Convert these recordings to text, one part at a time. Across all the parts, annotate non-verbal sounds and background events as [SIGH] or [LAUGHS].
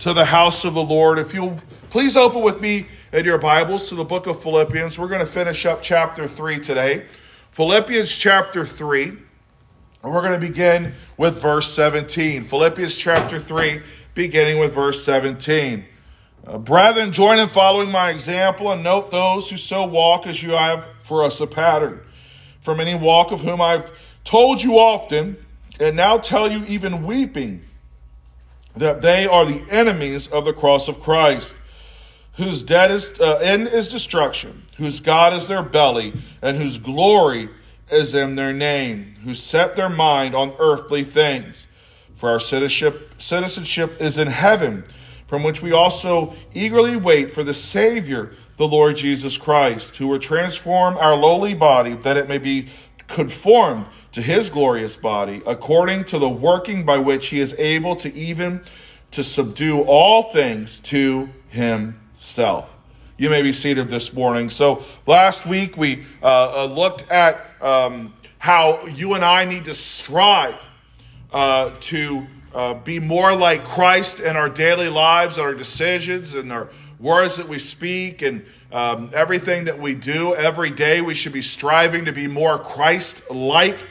to the house of the Lord. If you'll please open with me in your Bibles to the book of Philippians, we're going to finish up chapter 3 today. Philippians chapter 3, and we're going to begin with verse 17. Philippians chapter 3, beginning with verse 17. Uh, brethren, join in following my example and note those who so walk as you have for us a pattern. From any walk of whom I've told you often, and now tell you even weeping that they are the enemies of the cross of Christ, whose debt is, uh, end is destruction, whose God is their belly, and whose glory is in their name, who set their mind on earthly things. For our citizenship, citizenship is in heaven, from which we also eagerly wait for the Savior, the Lord Jesus Christ, who will transform our lowly body that it may be conformed to his glorious body, according to the working by which he is able to even to subdue all things to himself. You may be seated this morning. So last week we uh, uh, looked at um, how you and I need to strive uh, to uh, be more like Christ in our daily lives, and our decisions, and our words that we speak, and um, everything that we do every day. We should be striving to be more Christ like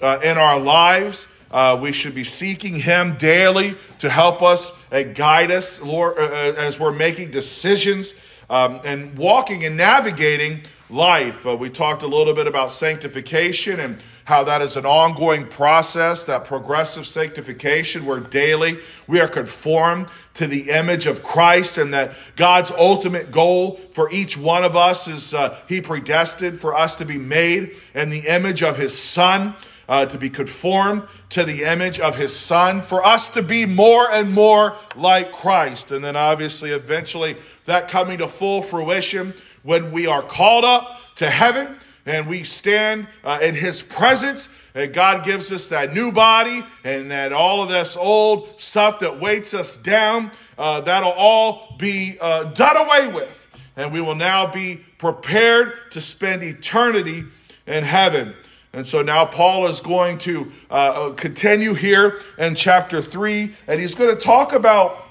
uh, in our lives. Uh, we should be seeking Him daily to help us and guide us, Lord, uh, uh, as we're making decisions um, and walking and navigating life. Uh, we talked a little bit about sanctification and how that is an ongoing process, that progressive sanctification where daily we are conformed to the image of Christ and that God's ultimate goal for each one of us is uh, He predestined for us to be made in the image of His Son uh, to be conformed to the image of his son, for us to be more and more like Christ. And then, obviously, eventually, that coming to full fruition when we are called up to heaven and we stand uh, in his presence. And god gives us that new body and that all of this old stuff that weights us down uh, that'll all be uh, done away with. And we will now be prepared to spend eternity in heaven and so now Paul is going to uh, uh, continue here in chapter 3, and he's going to talk about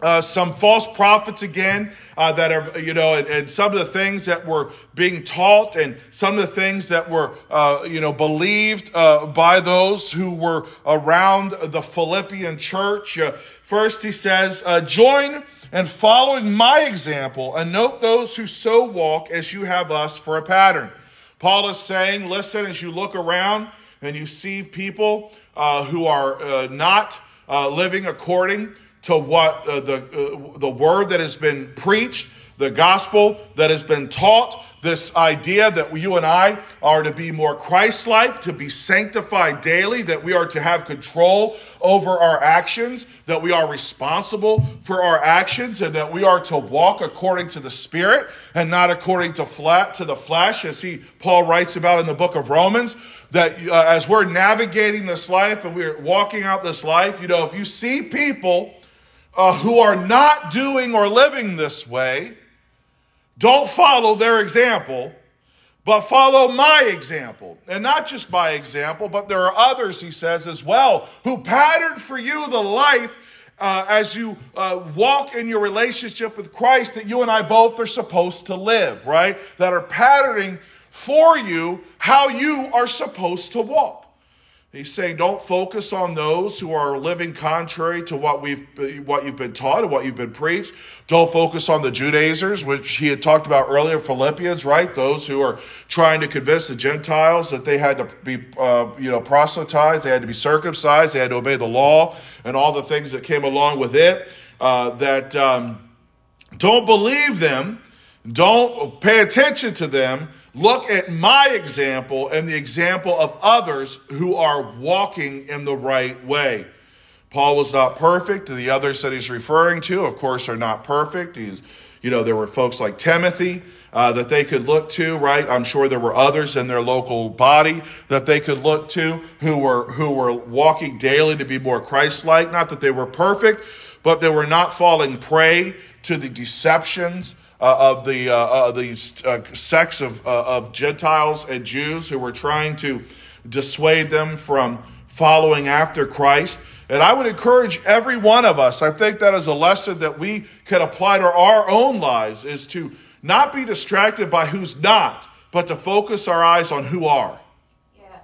uh, some false prophets again uh, that are, you know, and, and, some of the things that were being taught and some of the things that were, uh, you know, believed uh, by those who were around the Philippian church. Uh, first, he says, Join and following my example, and note those who so walk as you have us for a pattern. Paul is saying, listen, as you look around and you see people uh, who are uh, not uh, living according to what uh, the, uh, the word that has been preached, the gospel that has been taught, this idea that you and I are to be more Christ like, to be sanctified daily, that we are to have control over our actions, that we are responsible for our actions, and that we are to walk according to the Spirit and not according to flat to the flesh, as he Paul writes about in the book of Romans. That uh, as we're navigating this life and we're walking out this life, you know, if you see people uh, who are not doing or living this way, don't follow their example, but follow my example. And not just my example, but there are others, he says, as well, who patterned for you the life uh, as you uh, walk in your relationship with Christ that you and I both are supposed to live, right? That are patterning for you how you are supposed to walk. He's saying, don't focus on those who are living contrary to what we've what you've been taught and what you've been preached. Don't focus on the Judaizers, which he had talked about earlier, Philippians, right? Those who are trying to convince the Gentiles that they had to be, uh, you know, proselytized, they had to be circumcised, they had to obey the law, and all the things that came along with it. Uh, that um, don't believe them, don't pay attention to them Look at my example and the example of others who are walking in the right way. Paul was not perfect. The others that he's referring to, of course, are not perfect. He's, you know, there were folks like Timothy uh, that they could look to, right? I'm sure there were others in their local body that they could look to who were who were walking daily to be more Christ-like. Not that they were perfect, but they were not falling prey to the deceptions uh, of the uh, uh, these uh, sects of of Gentiles and Jews who were trying to dissuade them from following after Christ. And I would encourage every one of us, I think that is a lesson that we can apply to our own lives, is to not be distracted by who's not, but to focus our eyes on who are. Yes.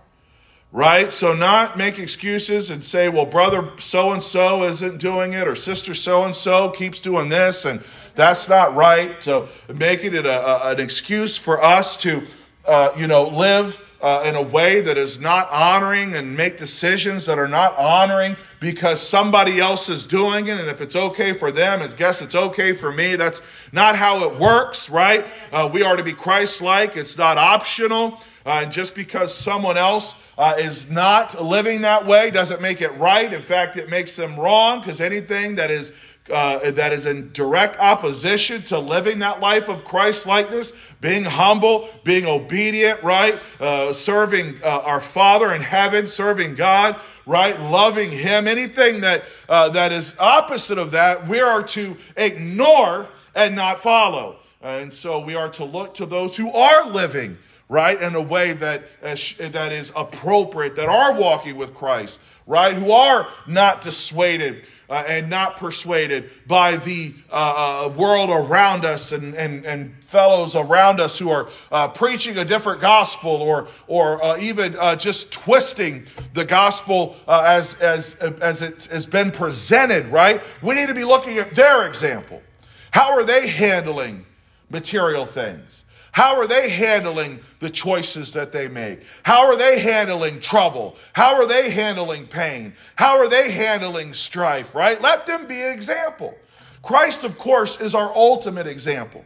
Right? So, not make excuses and say, well, brother so and so isn't doing it, or sister so and so keeps doing this, and that's not right. So, making it a, a, an excuse for us to, uh, you know, live uh, in a way that is not honoring and make decisions that are not honoring because somebody else is doing it. And if it's okay for them, I guess it's okay for me. That's not how it works, right? Uh, we are to be Christ like, it's not optional. Uh, just because someone else uh, is not living that way doesn't make it right. In fact, it makes them wrong because anything that is uh, that is in direct opposition to living that life of Christ likeness, being humble, being obedient, right? Uh, serving uh, our Father in heaven, serving God, right? Loving Him. Anything that, uh, that is opposite of that, we are to ignore and not follow. And so we are to look to those who are living right in a way that, that is appropriate, that are walking with Christ, right? Who are not dissuaded uh, and not persuaded by the uh, uh, world around us and, and, and fellows around us who are uh, preaching a different gospel or, or uh, even uh, just twisting the gospel as, as, as it has been presented, right? We need to be looking at their example. How are they handling material things? How are they handling the choices that they make? How are they handling trouble? How are they handling pain? How are they handling strife, right? Let them be an example. Christ, of course, is our ultimate example.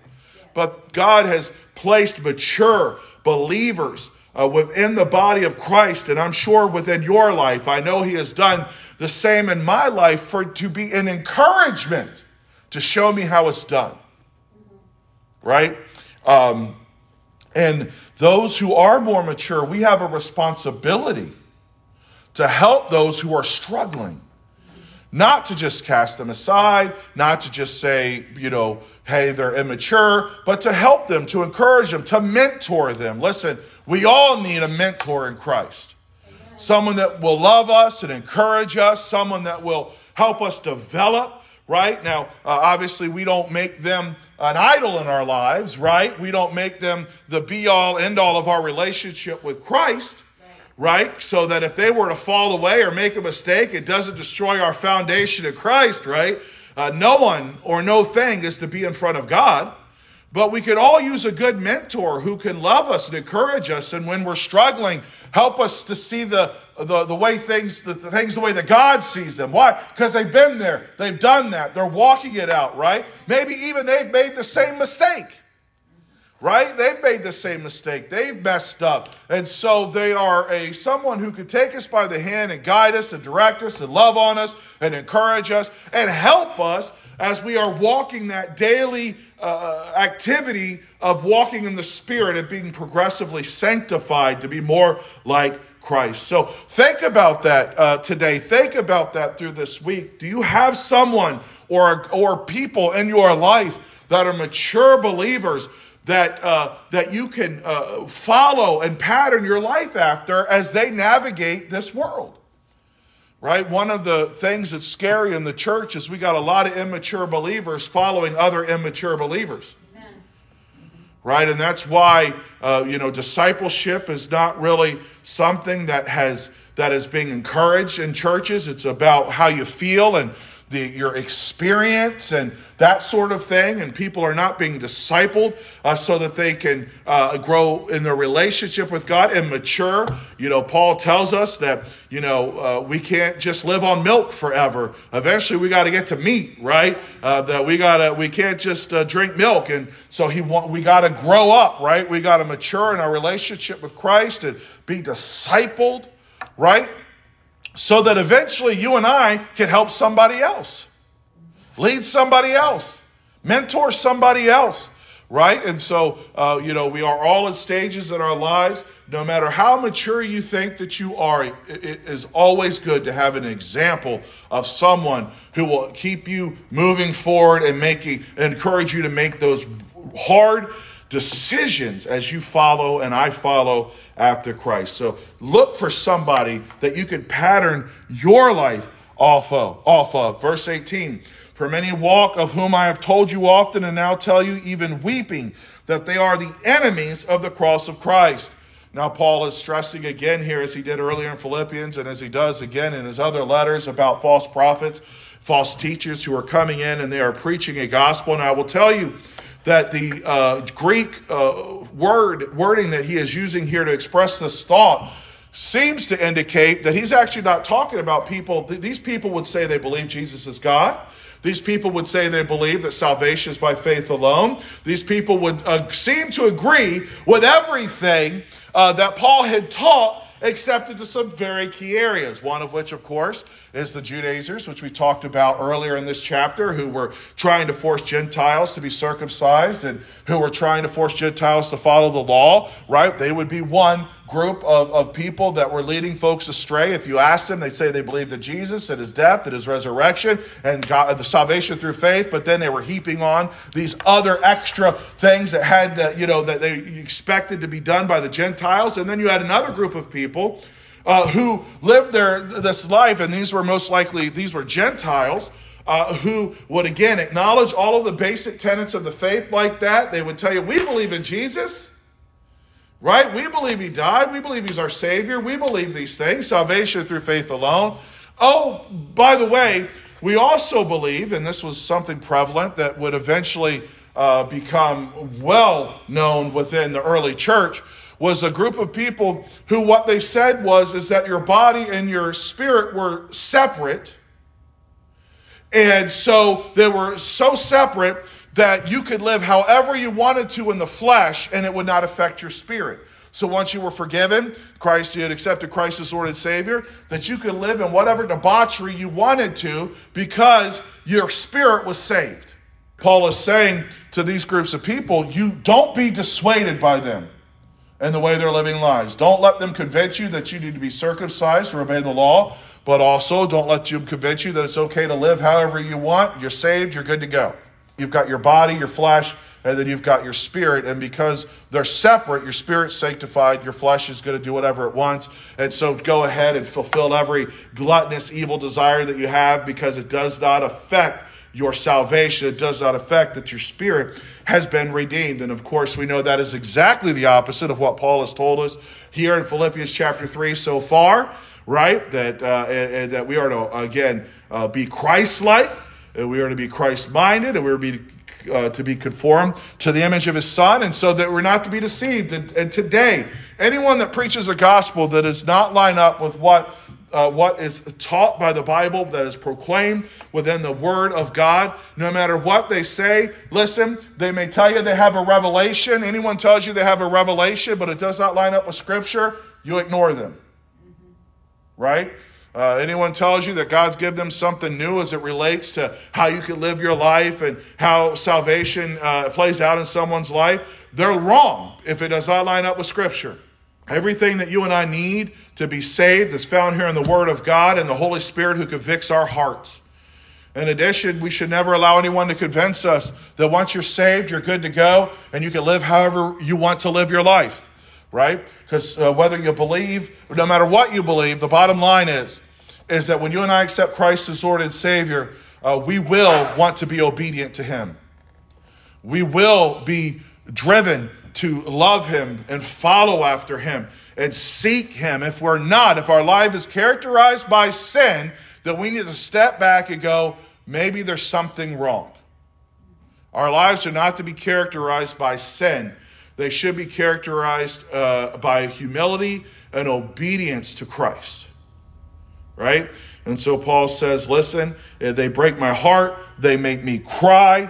But God has placed mature believers uh, within the body of Christ, and I'm sure within your life. I know He has done the same in my life for to be an encouragement to show me how it's done. Right? Um, and those who are more mature, we have a responsibility to help those who are struggling. Not to just cast them aside, not to just say, you know, hey, they're immature, but to help them, to encourage them, to mentor them. Listen, we all need a mentor in Christ. Someone that will love us and encourage us, someone that will help us develop, right? Now, uh, obviously, we don't make them an idol in our lives, right? We don't make them the be all, end all of our relationship with Christ, right? So that if they were to fall away or make a mistake, it doesn't destroy our foundation in Christ, right? Uh, no one or no thing is to be in front of God. But we could all use a good mentor who can love us and encourage us. And when we're struggling, help us to see the, the, the way things, the, the things the way that God sees them. Why? Because they've been there. They've done that. They're walking it out, right? Maybe even they've made the same mistake right? They've made the same mistake. They've messed up. And so they are a someone who can take us by the hand and guide us and direct us and love on us and encourage us and help us as we are walking that daily uh, activity of walking in the spirit and being progressively sanctified to be more like Christ. So think about that uh, today. Think about that through this week. Do you have someone or, or people in your life that are mature believers that, uh, that you can uh, follow and pattern your life after as they navigate this world. Right? One of the things that's scary in the church is we got a lot of immature believers following other immature believers. Right? And that's why, uh, you know, discipleship is not really something that has that is being encouraged in churches. It's about how you feel and the, your experience and that sort of thing, and people are not being discipled uh, so that they can uh, grow in their relationship with God and mature. You know, Paul tells us that you know uh, we can't just live on milk forever. Eventually, we got to get to meat, right? Uh, that we gotta we can't just uh, drink milk, and so he want we got to grow up, right? We got to mature in our relationship with Christ and be discipled, right? So that eventually you and I can help somebody else, lead somebody else, mentor somebody else right? And so, uh, you know, we are all at stages in our lives. No matter how mature you think that you are, it, is always good to have an example of someone who will keep you moving forward and making encourage you to make those hard decisions as you follow and I follow after Christ. So look for somebody that you can pattern your life off of. Off of. Verse 18. For many walk, of whom I have told you often and now tell you, even weeping, that they are the enemies of the cross of Christ. Now, Paul is stressing again here, as he did earlier in Philippians, and as he does again in his other letters about false prophets, false teachers who are coming in and they are preaching a gospel. And I will tell you that the uh, Greek uh, word wording that he is using here to express this thought seems to indicate that he's actually not talking about people. These people would say they believe Jesus is God. These people would say they believe that salvation is by faith alone. These people would uh, seem to agree with everything uh, that Paul had taught except into some very key areas. One of which, of course, is the Judaizers, which we talked about earlier in this chapter, who were trying to force Gentiles to be circumcised and who were trying to force Gentiles to follow the law, right? They would be one group of, of people that were leading folks astray. If you ask them, they say they believed in Jesus, in his death, in his resurrection, and God, the salvation through faith, but then they were heaping on these other extra things that had, uh, you know, that they expected to be done by the Gentiles. And then you had another group of people uh, who lived their this life, and these were most likely, these were Gentiles. Uh, who would again acknowledge all of the basic tenets of the faith like that. They would tell you, We believe in Jesus. Right? We believe he died. We believe he's our Savior. We believe these things salvation through faith alone. Oh, by the way, we also believe, and this was something prevalent that would eventually uh, become well known within the early church, was a group of people who what they said was is that your body and your spirit were separate. And so they were so separate that you could live however you wanted to in the flesh and it would not affect your spirit. So once you were forgiven, Christ, you had accepted Christ as Lord and Savior, that you could live in whatever debauchery you wanted to because your spirit was saved. Paul is saying to these groups of people, you don't be dissuaded by them and the way they're living lives. Don't let them convince you that you need to be circumcised or obey the law, but also don't let them convince you that it's okay to live however you want. You're saved, you're good to go. You've got your body, your flesh, and then you've got your spirit. And because they're separate, your spirit's sanctified, your flesh is going to do whatever it wants. And so go ahead and fulfill every gluttonous, evil desire that you have because it does not affect your salvation. It does not affect that your spirit has been redeemed. And of course, we know that is exactly the opposite of what Paul has told us here in Philippians chapter 3 so far, right? That, uh, and, and that we are to, again, uh, be Christ like we are to be Christ minded, and we are to be, uh, to be conformed to the image of his Son, and so that we're not to be deceived. And, and today, anyone that preaches a gospel that does not line up with what uh, what is taught by the Bible, that is proclaimed within the Word of God. No matter what they say, listen, they may tell you they have a revelation. Anyone tells you they have a revelation, but it does not line up with Scripture, you ignore them. Right? Uh, anyone tells you that God's given them something new as it relates to how you can live your life and how salvation uh, plays out in someone's life, they're wrong if it does not line up with Scripture. Everything that you and I need to be saved is found here in the Word of God and the Holy Spirit who convicts our hearts. In addition, we should never allow anyone to convince us that once you're saved, you're good to go and you can live however you want to live your life, right? Because uh, whether you believe, no matter what you believe, the bottom line is is that when you and I accept Christ as Lord and Savior, uh, we will want to be obedient to Him. We will be driven to love Him and follow after Him and seek Him. If we're not, if our life is characterized by sin, then we need to step back and go, maybe there's something wrong. Our lives are not to be characterized by sin. They should be characterized uh, by humility and obedience to Christ right? And so Paul says, listen, eh, they break my heart, they make me cry.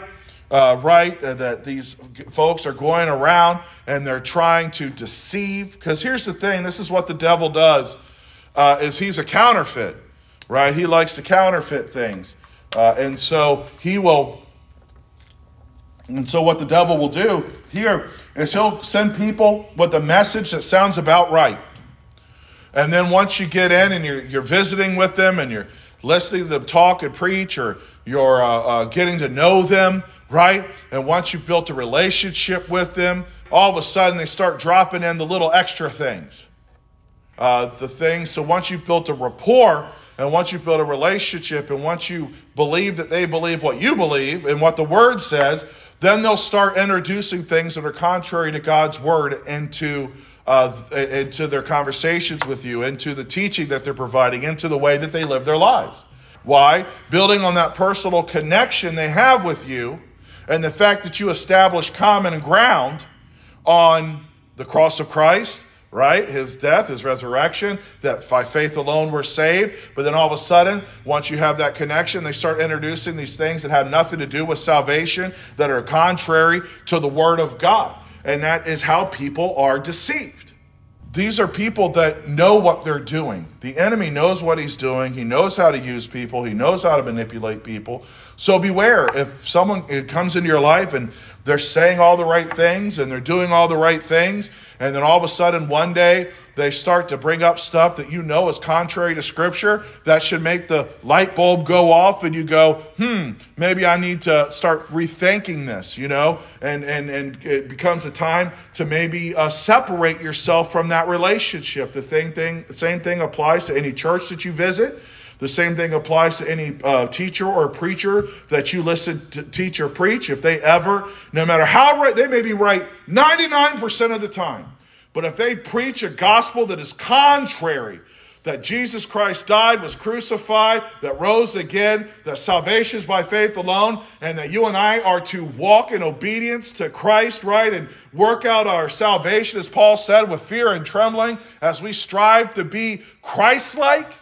Uh, right? Uh, that these folks are going around and they're trying to deceive. Because here's the thing this is what the devil does. uh, is he's a counterfeit, right? He likes to counterfeit things. Uh, and so he will, and so what the devil will do here is he'll send people with a message that sounds about right. And then once you get in and you're, you're visiting with them and you're listening to them talk and preach or you're uh, uh, getting to know them, right? And once you've built a relationship with them, all of a sudden they start dropping in the little extra things. Uh, the things, so once you've built a rapport and once you've built a relationship and once you believe that they believe what you believe and what the word says, then they'll start introducing things that are contrary to God's word into uh, into their conversations with you, into the teaching that they're providing, into the way that they live their lives. Why? Building on that personal connection they have with you and the fact that you establish common ground on the cross of Christ, right? His death, his resurrection, that by faith alone we're saved. But then all of a sudden, once you have that connection, they start introducing these things that have nothing to do with salvation, that are contrary to the Word of God. And that is how people are deceived. These are people that know what they're doing. The enemy knows what he's doing. He knows how to use people. He knows how to manipulate people. So beware if someone comes into your life and they're saying all the right things and they're doing all the right things, and then all of a sudden one day they start to bring up stuff that you know is contrary to Scripture, that should make the light bulb go off, and you go, hmm, maybe I need to start rethinking this, you know? And, and, and it becomes a time to maybe uh, separate yourself from that relationship. The same thing, same thing applies to any church that you visit. The same thing applies to any uh, teacher or preacher that you listen to teach or preach. If they ever, no matter how right, they may be right 99% of the time but if they preach a gospel that is contrary, that Jesus Christ died, was crucified, that rose again, that salvation is by faith alone, and that you and I are to walk in obedience to Christ, right? And work out our salvation, as Paul said, with fear and trembling as we strive to be Christ like.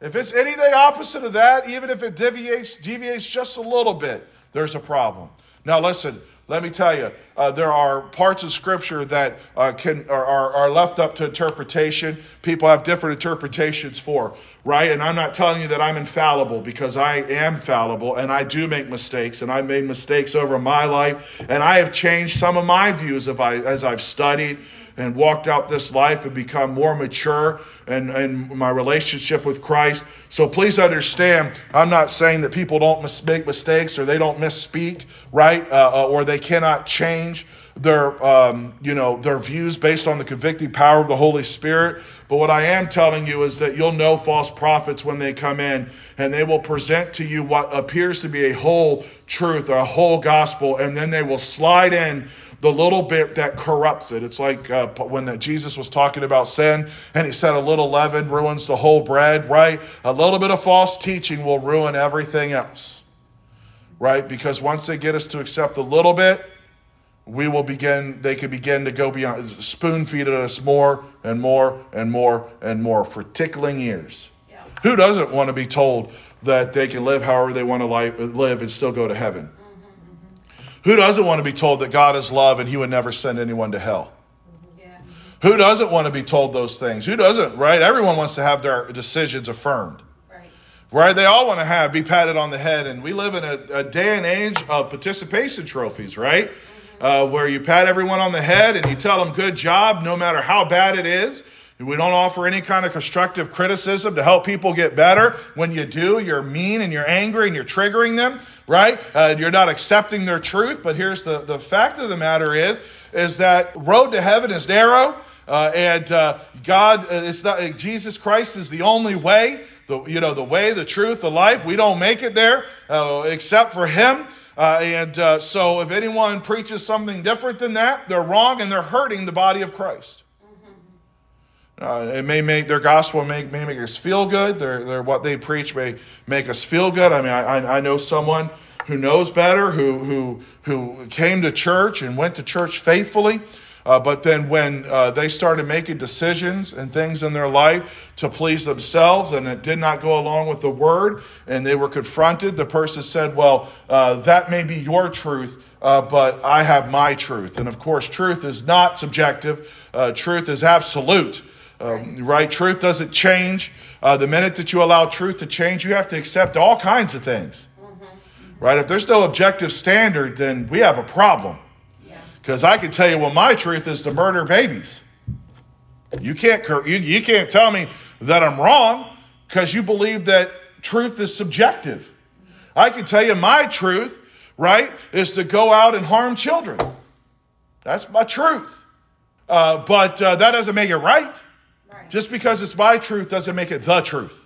If it's anything opposite of that, even if it deviates, deviates just a little bit, there's a problem. Now, listen, let me tell you, uh, there are parts of Scripture that uh, can are, are left up to interpretation. People have different interpretations for, right? And I'm not telling you that I'm infallible because I am fallible and I do make mistakes and I made mistakes over my life and I have changed some of my views I, as I've studied and walked out this life and become more mature in, in my relationship with Christ. So please understand, I'm not saying that people don't make mistakes or they don't misspeak, right? Uh, uh, or they cannot change their um, you know their views based on the convicting power of the Holy Spirit. But what I am telling you is that you'll know false prophets when they come in, and they will present to you what appears to be a whole truth or a whole gospel, and then they will slide in the little bit that corrupts it. It's like uh, when Jesus was talking about sin and he said a little leaven ruins the whole bread, right? A little bit of false teaching will ruin everything else, right? Because once they get us to accept a little bit, we will begin, they could begin to go beyond, spoon feed us more and more and more and more for tickling ears. Yeah. Who doesn't want to be told that they can live however they want to live and still go to heaven? Who doesn't want to be told that God is love and he would never send anyone to hell? Yeah. Who doesn't want to be told those things? Who doesn't, right? Everyone wants to have their decisions affirmed. Right. right? They all want to have, be patted on the head. And we live in a, a day and age of participation trophies, right? Mm-hmm. Uh, where you pat everyone on the head and you tell them good job no matter how bad it is. We don't offer any kind of constructive criticism to help people get better. When you do, you're mean and you're angry and you're triggering them, right? Uh, you're not accepting their truth. But here's the, the fact of the matter is, is that road to heaven is narrow. Uh, and uh, God, uh, it's not Jesus Christ is the only way, the you know the way, the truth, the life. We don't make it there uh, except for Him. Uh, and uh, so, if anyone preaches something different than that, they're wrong and they're hurting the body of Christ. Uh, it may make their gospel may, may make us feel good. Their, their, what they preach may make us feel good. I mean, I, I know someone who knows better, who, who, who came to church and went to church faithfully. Uh, but then when uh, they started making decisions and things in their life to please themselves and it did not go along with the word and they were confronted, the person said, Well, uh, that may be your truth, uh, but I have my truth. And of course, truth is not subjective, uh, truth is absolute. Um, right? Truth doesn't change. Uh, the minute that you allow truth to change, you have to accept all kinds of things. Right? If there's no objective standard, then we have a problem. Because I can tell you, well, my truth is to murder babies. You can't, you, you can't tell me that I'm wrong because you believe that truth is subjective. I can tell you my truth, right, is to go out and harm children. That's my truth. Uh, but uh, that doesn't make it right. Just because it's my truth doesn't make it the truth.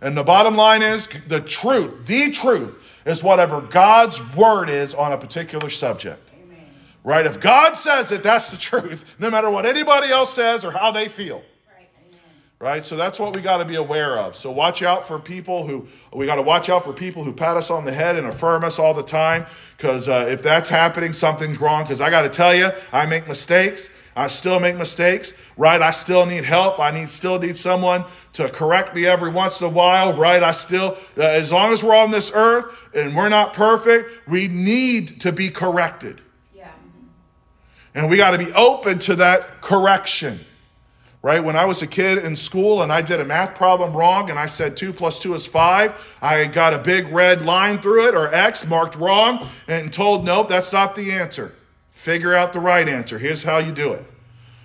And the bottom line is the truth, the truth, is whatever God's word is on a particular subject. Amen. Right? If God says it, that's the truth, [LAUGHS] no matter what anybody else says or how they feel right? So that's what we got to be aware of. So watch out for people who we got to watch out for people who pat us on the head and affirm us all the time. Because uh, if that's happening, something's wrong. Because I got to tell you, I make mistakes. I still make mistakes, right? I still need help. I need still need someone to correct me every once in a while, right? I still, uh, as long as we're on this earth and we're not perfect, we need to be corrected. Yeah. And we got to be open to that correction right? When I was a kid in school and I did a math problem wrong and I said 2 plus 2 is 5, I got a big red line through it or X marked wrong and told, nope, that's not the answer. Figure out the right answer. Here's how you do it.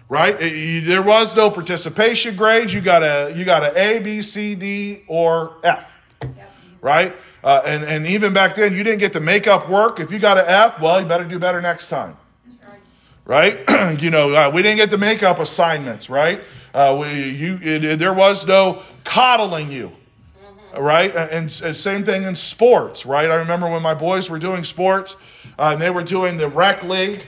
Right? there was no participation grades. You got a you got a A, B, C, D, or F. Yep. Right? Uh, and, and even back then, you didn't get to make up work. If you got an F, well, you better do better next time right? [CLEARS THROAT] you know, uh, we didn't get to make up assignments, right? Uh, we, you, it, there was no coddling you, right? And, and, same thing in sports, right? I remember when my boys were doing sports, uh, and they were doing the rec league.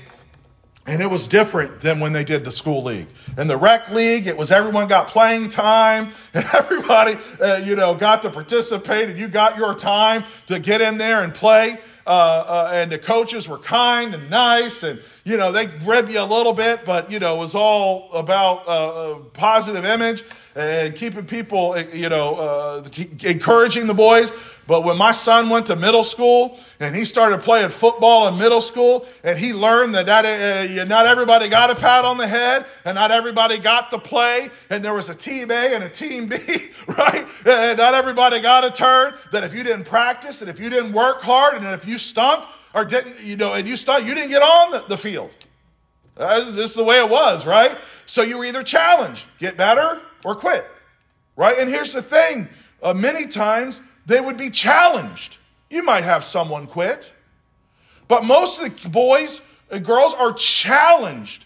And it was different than when they did the school league. In the rec league, it was everyone got playing time, [LAUGHS] and everybody, uh, you know, got to participate, and you got your time to get in there and play. Uh, uh, and the coaches were kind and nice, and you know they rib you a little bit, but you know it was all about uh, a positive image and keeping people, you know, uh, encouraging the boys. But when my son went to middle school and he started playing football in middle school, and he learned that, that uh, not everybody got a pat on the head and not everybody got the play, and there was a team A and a team B, [LAUGHS] right? And not everybody got a turn. That if you didn't practice and if you didn't work hard and if you stunk or didn't, you know, and you stunk, you didn't get on the, the field. That's just the way it was, right? So you were either challenged, get better, or quit. Right? And here's the thing uh, many times they would be challenged. You might have someone quit, but most of the boys and girls are challenged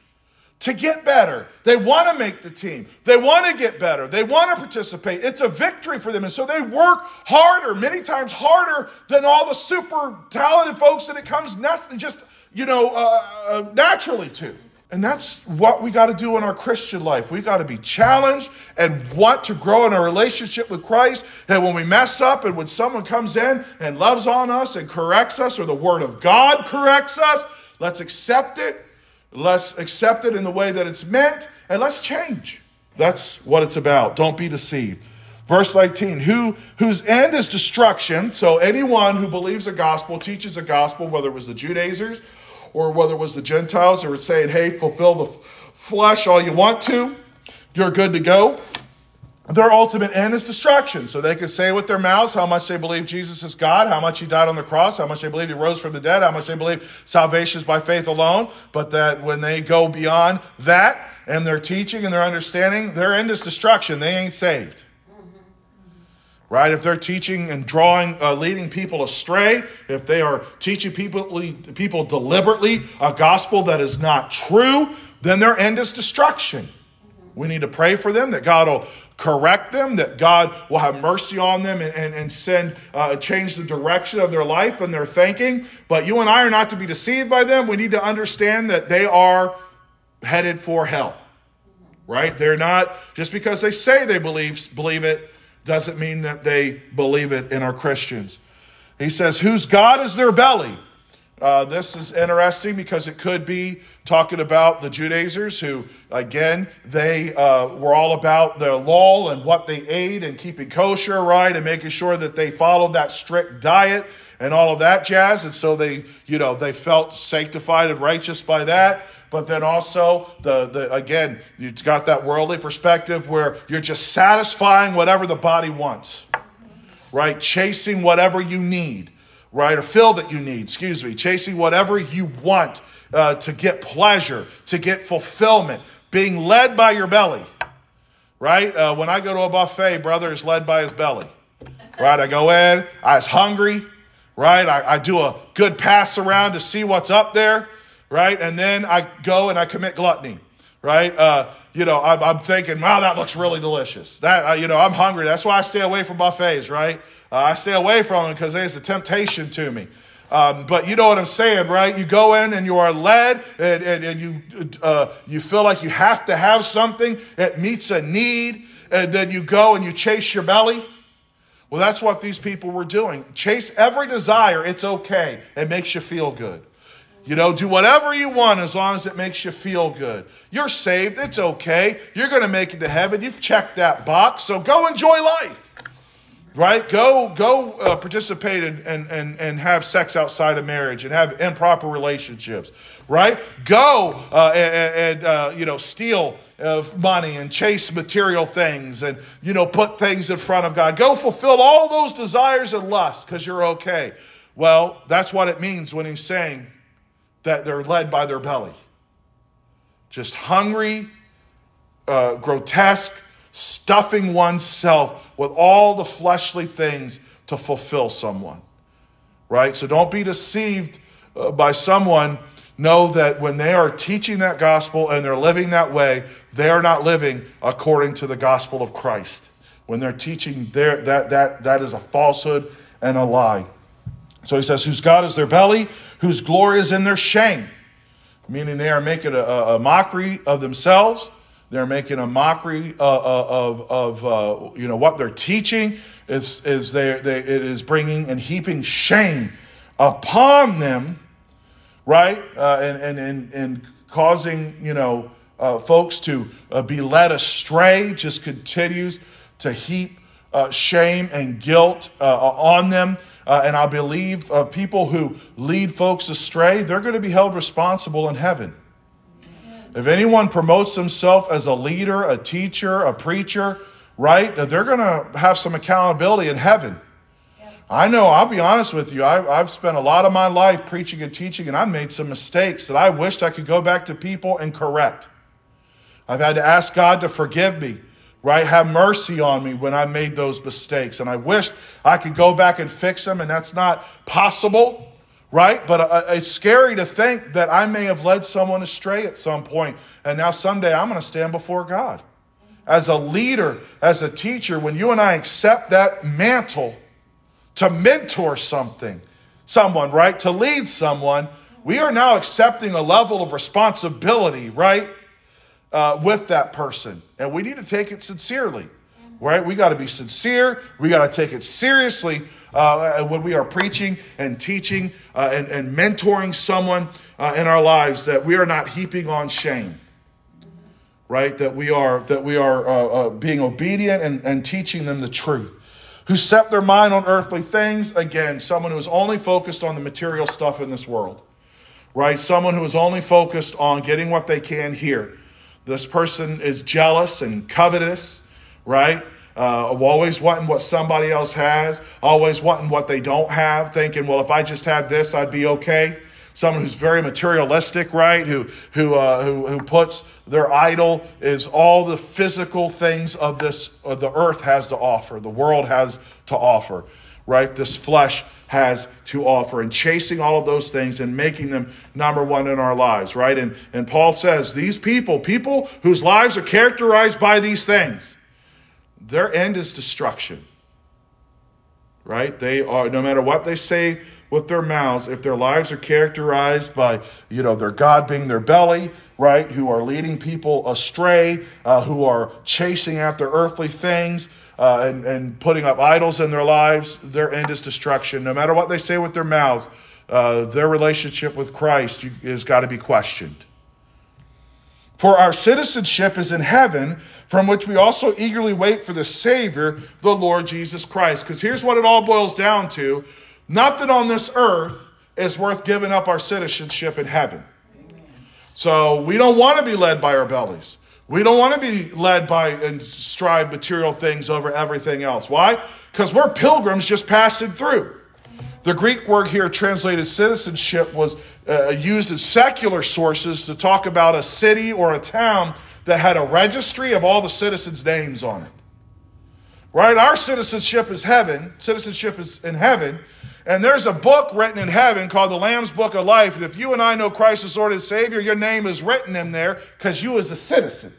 to get better. They want to make the team. They want to get better. They want to participate. It's a victory for them. And so they work harder, many times harder than all the super talented folks that it comes nest- just, you know, uh, uh naturally to. And that's what we got to do in our Christian life. We got to be challenged and want to grow in our relationship with Christ. And when we mess up and when someone comes in and loves on us and corrects us, or the Word of God corrects us, let's accept it. Let's accept it in the way that it's meant, and let's change. That's what it's about. Don't be deceived. Verse 19, who, whose end is destruction. So anyone who believes a gospel, teaches a gospel, whether it was the Judaizers or whether it was the Gentiles who were saying, hey, fulfill the flesh all you want to, you're good to go. Their ultimate end is destruction. So they could say with their mouths how much they believe Jesus is God, how much he died on the cross, how much they believe he rose from the dead, how much they believe salvation is by faith alone. But that when they go beyond that and their teaching and their understanding, their end is destruction. They ain't saved right? If they're teaching and drawing, uh, leading people astray, if they are teaching people, people deliberately a gospel that is not true, then their end is destruction. We need to pray for them that God will correct them, that God will have mercy on them and, and, and send, uh, change the direction of their life and their thinking. But you and I are not to be deceived by them. We need to understand that they are headed for hell, right? They're not, just because they say they believe, believe it, doesn't mean that they believe it and are Christians. He says, Whose God is their belly? Uh, this is interesting because it could be talking about the Judaizers who, again, they uh, were all about the law and what they ate and keeping kosher, right, and making sure that they followed that strict diet and all of that jazz. And so they, you know, they felt sanctified and righteous by that. But then also the, the again, you've got that worldly perspective where you're just satisfying whatever the body wants, right? Chasing whatever you need right? Or fill that you need, excuse me, chasing whatever you want uh, to get pleasure, to get fulfillment, being led by your belly, right? Uh, when I go to a buffet, brother is led by his belly, right? I go in, I was hungry, right? I, I do a good pass around to see what's up there, right? And then I go and I commit gluttony right? Uh, you know, I'm, I'm, thinking, wow, that looks really delicious. That, uh, you know, I'm hungry. That's why I stay away from buffets, right? Uh, I stay away from them because there's a temptation to me. Um, but you know what I'm saying, right? You go in and you are led, and, and, and you uh, you feel like you have to have something that meets a need, and then you go and you chase your belly. Well, that's what these people were doing. Chase every desire. It's okay. It makes you feel good. You know, do whatever you want as long as it makes you feel good. You're saved. It's okay. You're going to make it to heaven. You've checked that box. So go enjoy life. Right? Go go uh, participate in, and, and, and have sex outside of marriage and have improper relationships. Right? Go uh, and, and uh, you know, steal money and chase material things and, you know, put things in front of God. Go fulfill all of those desires and lusts because you're okay. Well, that's what it means when he's saying, that they're led by their belly. Just hungry, uh, grotesque, stuffing oneself with all the fleshly things to fulfill someone. Right? So don't be deceived uh, by someone. Know that when they are teaching that gospel and they're living that way, they are not living according to the gospel of Christ. When they're teaching that, that, that is a falsehood and a lie. So he says, whose God is their belly, whose glory is in their shame. Meaning they are making a, a mockery of themselves. They're making a mockery uh, uh, of, of uh, you know, what they're teaching. Is, is they, they, it is bringing and heaping shame upon them, right? Uh, and, and, and, and causing, you know, uh, folks to be led astray, just continues to heap shame and guilt on them. Uh, and I believe uh, people who lead folks astray, they're going to be held responsible in heaven. If anyone promotes themselves as a leader, a teacher, a preacher, right, they're going to have some accountability in heaven. I know, I'll be honest with you, I, have spent a lot of my life preaching and teaching, and I've made some mistakes that I wished I could go back to people and correct. I've had to ask God to forgive me right? Have mercy on me when I made those mistakes. And I wish I could go back and fix them, and that's not possible, right? But uh, it's scary to think that I may have led someone astray at some point, and now someday I'm going to stand before God. As a leader, as a teacher, when you and I accept that mantle to mentor something, someone, right? To lead someone, we are now accepting a level of responsibility, right? Uh, with that person. And we need to take it sincerely, right? We got to be sincere. We got to take it seriously uh, when we are preaching and teaching uh, and, and, mentoring someone uh, in our lives that we are not heaping on shame. Right, that we are that we are uh, uh, being obedient and, and teaching them the truth who set their mind on earthly things. Again, someone who is only focused on the material stuff in this world, right? Someone who is only focused on getting what they can here. This person is jealous and covetous, right? Uh, always wanting what somebody else has, always wanting what they don't have, thinking, well, if I just had this, I'd be okay. Someone who's very materialistic, right? Who who uh, who who puts their idol is all the physical things of this of the earth has to offer, the world has to offer, right? This flesh has to offer and chasing all of those things and making them number one in our lives, right? And, and Paul says these people, people whose lives are characterized by these things, their end is destruction, right? They are, no matter what they say with their mouths, if their lives are characterized by, you know, their God being their belly, right? Who are leading people astray, uh, who are chasing after earthly things, uh, and, and putting up idols in their lives, their end is destruction. No matter what they say with their mouths, uh, their relationship with Christ has got to be questioned. For our citizenship is in heaven, from which we also eagerly wait for the Savior, the Lord Jesus Christ. Because here's what it all boils down to nothing on this earth is worth giving up our citizenship in heaven. So we don't want to be led by our bellies. We don't want to be led by and strive material things over everything else. Why? Because we're pilgrims just passing through. The Greek word here translated citizenship was uh, used as secular sources to talk about a city or a town that had a registry of all the citizens' names on it. Right? Our citizenship is heaven, citizenship is in heaven, and there's a book written in heaven called the Lamb's Book of Life. And if you and I know Christ as Lord and Savior, your name is written in there because you is a citizen.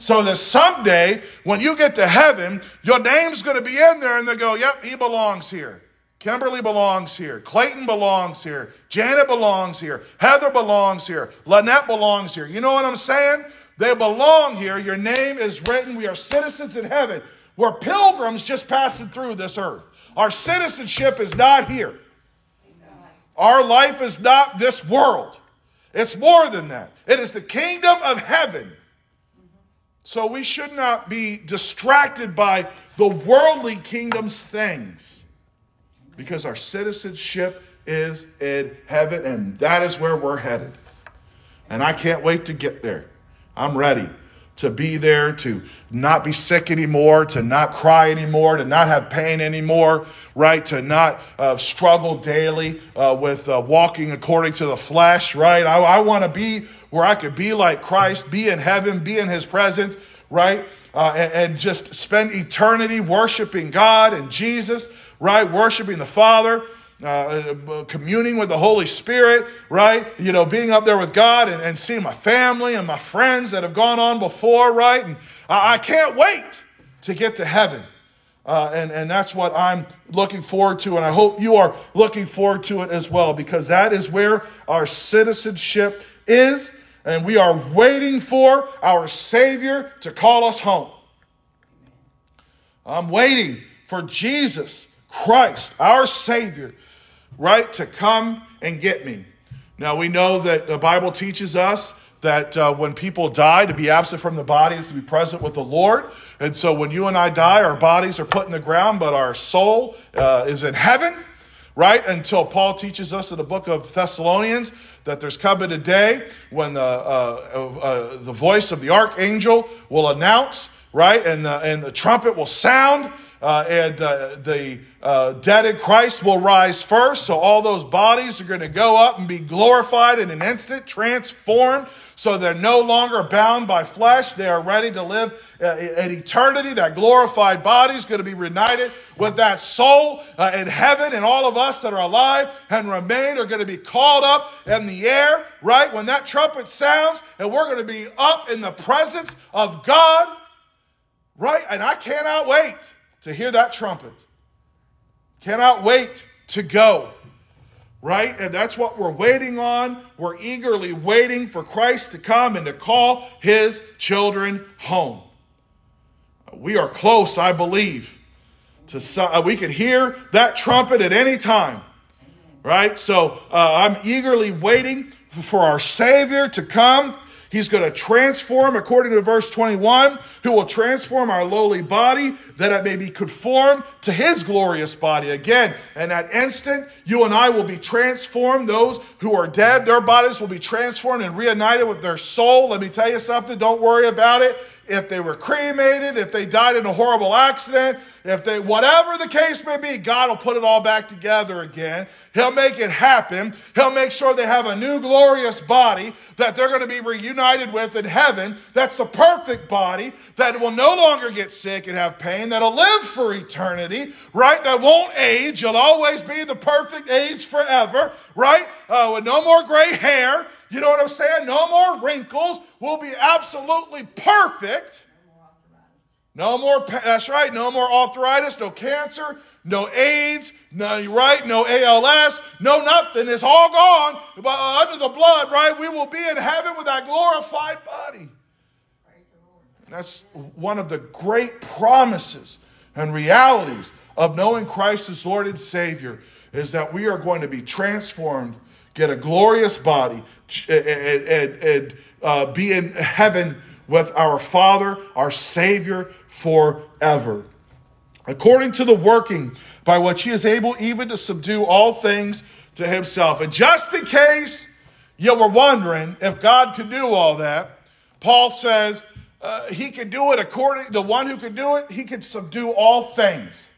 So that someday when you get to heaven, your name's going to be in there and they go, yep, he belongs here. Kimberly belongs here. Clayton belongs here. Janet belongs here. Heather belongs here. Lynette belongs here. You know what I'm saying? They belong here. Your name is written. We are citizens in heaven. We're pilgrims just passing through this earth. Our citizenship is not here. Our life is not this world. It's more than that. It is the kingdom of heaven. So we should not be distracted by the worldly kingdom's things because our citizenship is in heaven, and that is where we're headed. And I can't wait to get there. I'm ready to be there, to not be sick anymore, to not cry anymore, to not have pain anymore, right? To not uh, struggle daily uh, with uh, walking according to the flesh, right? I, I want to be where I could be like Christ, be in heaven, be in his presence, right? Uh, and, and just spend eternity worshiping God and Jesus right? Worshiping the Father, uh, uh, communing with the Holy Spirit, right? You know, being up there with God and, and seeing my family and my friends that have gone on before, right? And I, I can't wait to get to heaven. Uh, and, and that's what I'm looking forward to. And I hope you are looking forward to it as well, because that is where our citizenship is. And we are waiting for our Savior to call us home. I'm waiting for Jesus Christ, our Savior, right, to come and get me. Now, we know that the Bible teaches us that uh, when people die, to be absent from the body is to be present with the Lord. And so when you and I die, our bodies are put in the ground, but our soul uh, is in heaven, right? Until Paul teaches us in the book of Thessalonians that there's coming a day when the, uh, uh the voice of the archangel will announce, right? And the, and the trumpet will sound uh, and uh, the uh, dead in Christ will rise first. So all those bodies are going to go up and be glorified in an instant, transformed. So they're no longer bound by flesh. They are ready to live uh, in eternity. That glorified body is going to be reunited with that soul uh, in heaven. And all of us that are alive and remain are going to be called up in the air, right? When that trumpet sounds, and we're going to be up in the presence of God, right? And I cannot wait to hear that trumpet. Cannot wait to go. Right? And that's what we're waiting on. We're eagerly waiting for Christ to come and to call his children home. We are close, I believe. To uh, we can hear that trumpet at any time. Right? So uh, I'm eagerly waiting for our Savior to come He's going to transform, according to verse 21, who will transform our lowly body that it may be conformed to his glorious body. Again, in that instant, you and I will be transformed. Those who are dead, their bodies will be transformed and reunited with their soul. Let me tell you something, don't worry about it if they were cremated, if they died in a horrible accident, if they, whatever the case may be, God will put it all back together again. He'll make it happen. He'll make sure they have a new glorious body that they're going to be reunited with in heaven. That's the perfect body that will no longer get sick and have pain, that'll live for eternity, right? That won't age. You'll always be the perfect age forever, right? Uh, with no more gray hair you know what I'm saying? No more wrinkles. We'll be absolutely perfect. No more, that's right, no more arthritis, no cancer, no AIDS, no, right, no ALS, no nothing. It's all gone but uh, under the blood, right? We will be in heaven with that glorified body. That's one of the great promises and realities of knowing Christ as Lord and Savior is that we are going to be transformed, get a glorious body, and, and, and uh, be in heaven with our Father, our Savior forever. According to the working by which he is able even to subdue all things to himself. And just in case you were wondering if God could do all that, Paul says uh, he can do it according to the one who can do it, he can subdue all things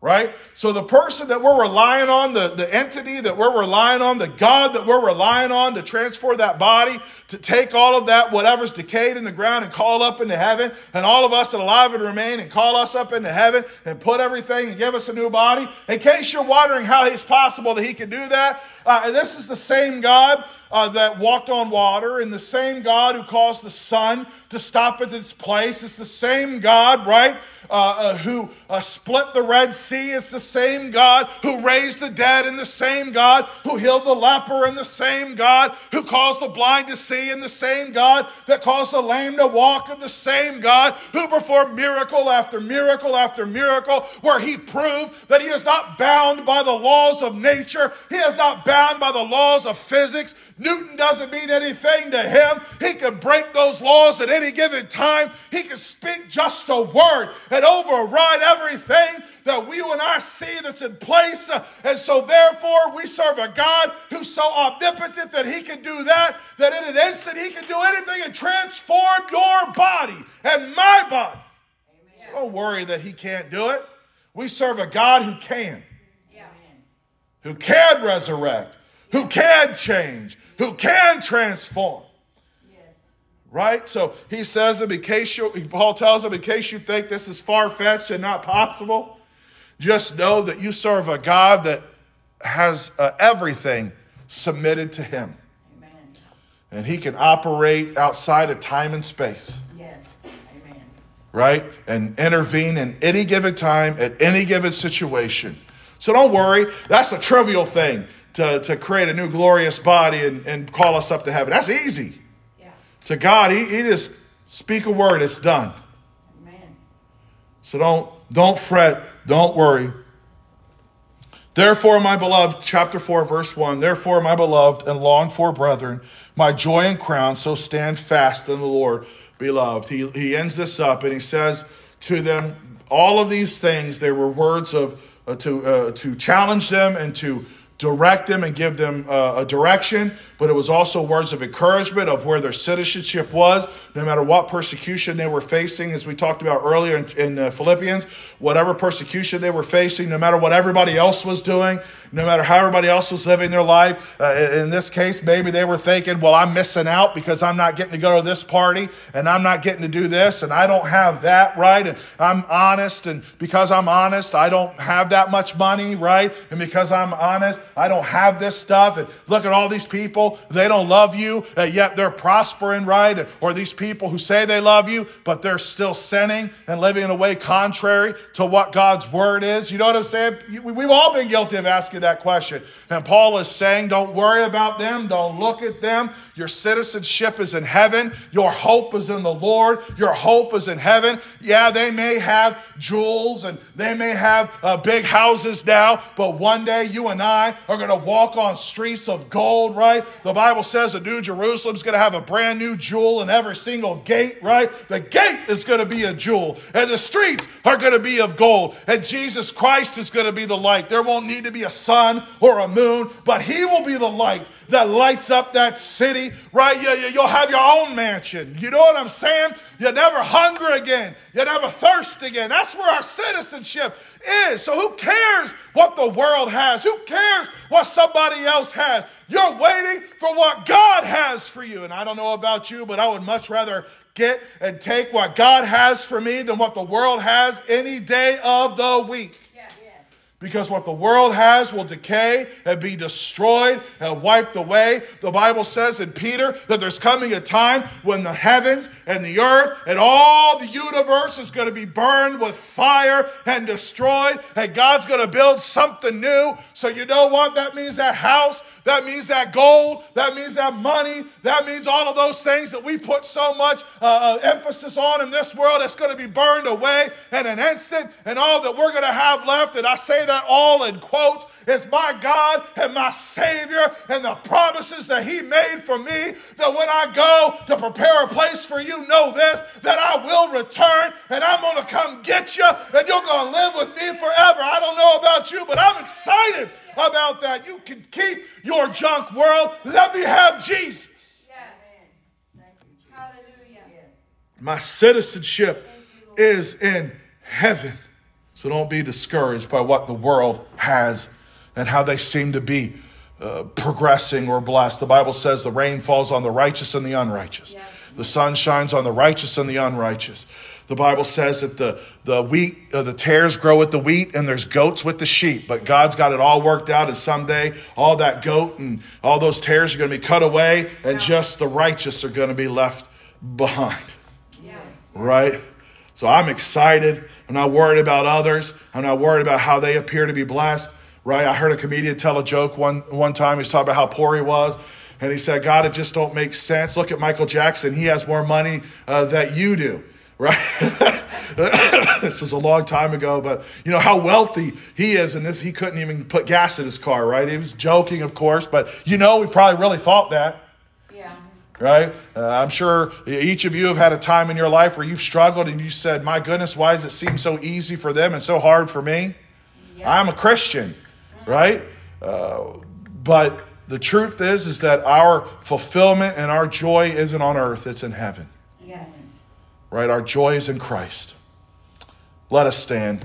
right? So the person that we're relying on, the, the entity that we're relying on, the God that we're relying on to transfer that body, to take all of that, whatever's decayed in the ground and call up into heaven, and all of us that alive and remain and call us up into heaven and put everything and give us a new body. In case you're wondering how it's possible that he can do that, uh, this is the same God uh, that walked on water and the same God who caused the sun to stop at its place. It's the same God, right, uh, uh who uh, split the Red Sea. It's the same God who raised the dead and the same God who healed the leper and the same God who caused the blind to see and the same God that caused the lame to walk and the same God who performed miracle after miracle after miracle where he proved that he is not bound by the laws of nature. He is not bound by the laws of physics. Newton doesn't mean anything to him. He can break those laws at any given time. He can speak just a word and override everything that we and I see that's in place. And so, therefore, we serve a God who's so omnipotent that He can do that, that in an instant He can do anything and transform your body and my body. So don't worry that He can't do it. We serve a God who can, who can resurrect, who can change, who can transform. Right? So he says in case you, Paul tells him, in case you think this is far fetched and not possible, just know that you serve a God that has uh, everything submitted to him. Amen. And he can operate outside of time and space. Yes. Amen. Right? And intervene in any given time, at any given situation. So don't worry. That's a trivial thing to, to create a new glorious body and, and call us up to heaven. That's easy. Yeah. To God, he, he just speak a word, it's done. Amen. So don't don't fret, don't worry. Therefore, my beloved, chapter 4, verse 1, therefore, my beloved and longed for brethren, my joy and crown, so stand fast in the Lord, beloved. He, he ends this up and he says to them, all of these things, they were words of uh, to, uh, to challenge them and to direct them and give them uh, a direction, but it was also words of encouragement of where their citizenship was, no matter what persecution they were facing, as we talked about earlier in, in uh, Philippians, whatever persecution they were facing, no matter what everybody else was doing, no matter how everybody else was living their life. Uh, in this case, maybe they were thinking, well, I'm missing out because I'm not getting to go to this party and I'm not getting to do this and I don't have that, right? And I'm honest, and because I'm honest, I don't have that much money, right? And because I'm honest, I don't have this stuff. And look at all these people, they don't love you, yet they're prospering, right? Or these people who say they love you, but they're still sinning and living in a way contrary to what God's word is. You know what I'm saying? We've all been guilty of asking that question. And Paul is saying, don't worry about them, don't look at them. Your citizenship is in heaven, your hope is in the Lord, your hope is in heaven. Yeah, they may have jewels and they may have uh, big houses now, but one day you and I are going to walk on streets of gold, right? The Bible says the New Jerusalem's going to have a brand new jewel in every single gate, right? The gate is going to be a jewel, and the streets are going to be of gold, and Jesus Christ is going to be the light. There won't need to be a sun or a moon, but He will be the light that lights up that city, right? You, you'll have your own mansion. You know what I'm saying? You never hunger again, you never thirst again. That's where our citizenship is. So, who cares what the world has? Who cares what somebody else has. You're waiting for what God has for you. And I don't know about you, but I would much rather get and take what God has for me than what the world has any day of the week. Because what the world has will decay and be destroyed and wiped away. The Bible says in Peter that there's coming a time when the heavens and the earth and all the universe is going to be burned with fire and destroyed. And God's going to build something new. So, you know what? That means that house, that means that gold, that means that money, that means all of those things that we put so much uh, uh emphasis on in this world. It's going to be burned away in an instant. And all that we're going to have left, and I say that all in quotes is my God and my Savior and the promises that He made for me. That when I go to prepare a place for you, know this that I will return and I'm going to come get you and you're going to live with me forever. I don't know about you, but I'm excited about that. You can keep your junk world. Let me have Jesus. My citizenship is in heaven. So don't be discouraged by what the world has and how they seem to be uh, progressing or blessed. The Bible says the rain falls on the righteous and the unrighteous. Yes. The sun shines on the righteous and the unrighteous. The Bible says that the, the wheat, uh, the tares grow with the wheat and there's goats with the sheep, but God's got it all worked out. And someday all that goat and all those tares are going to be cut away and just the righteous are going to be left behind. Right? So I'm excited. I'm not worried about others. I'm not worried about how they appear to be blessed. Right? I heard a comedian tell a joke one, one time. He's talking about how poor he was. And he said, God, it just don't make sense. Look at Michael Jackson. He has more money uh, that you do. [LAUGHS] Right? [LAUGHS] this was a long time ago, but you know how wealthy he is, and this he couldn't even put gas in his car, right? He was joking, of course, but you know, we probably really thought that right? Uh, I'm sure each of you have had a time in your life where you've struggled and you said, My goodness, why does it seem so easy for them and so hard for me? Yeah. I'm a Christian, right? Uh, but the truth is, is that our fulfillment and our joy isn't on earth, it's in heaven. Yes. Right? Our joy is in Christ. Let us stand.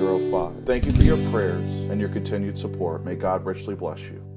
22405. Thank you for your prayers and your continued support. May God richly bless you.